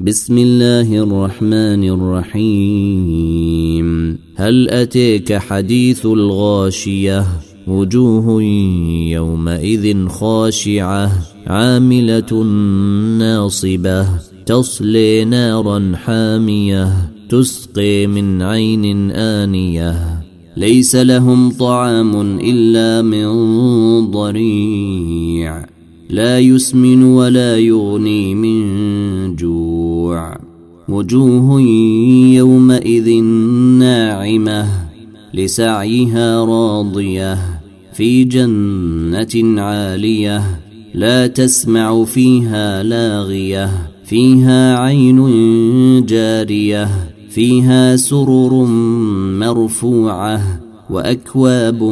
بسم الله الرحمن الرحيم. هل أتيك حديث الغاشية؟ وجوه يومئذ خاشعة عاملة ناصبة تصلي نارا حامية تسقي من عين آنية. ليس لهم طعام إلا من ضريع. لا يسمن ولا يغني من وجوه يومئذ ناعمة لسعيها راضية في جنة عالية لا تسمع فيها لاغية فيها عين جارية فيها سرر مرفوعة وأكواب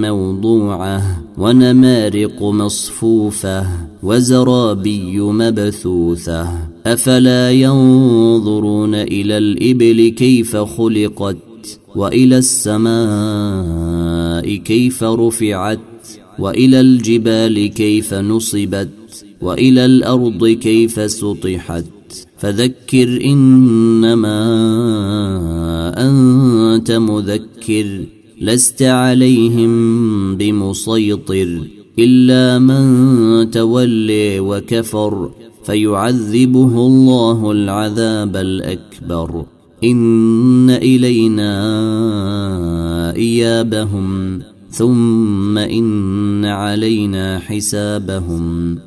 موضوعة ونمارق مصفوفة وزرابي مبثوثة أفلا ينظرون إلى الإبل كيف خلقت وإلى السماء كيف رفعت وإلى الجبال كيف نصبت وإلى الأرض كيف سطحت. فذكر إنما أنت مذكر لست عليهم بمسيطر إلا من تولي وكفر. فيعذبه الله العذاب الأكبر. إن إلينا إيابهم ثم إن علينا حسابهم.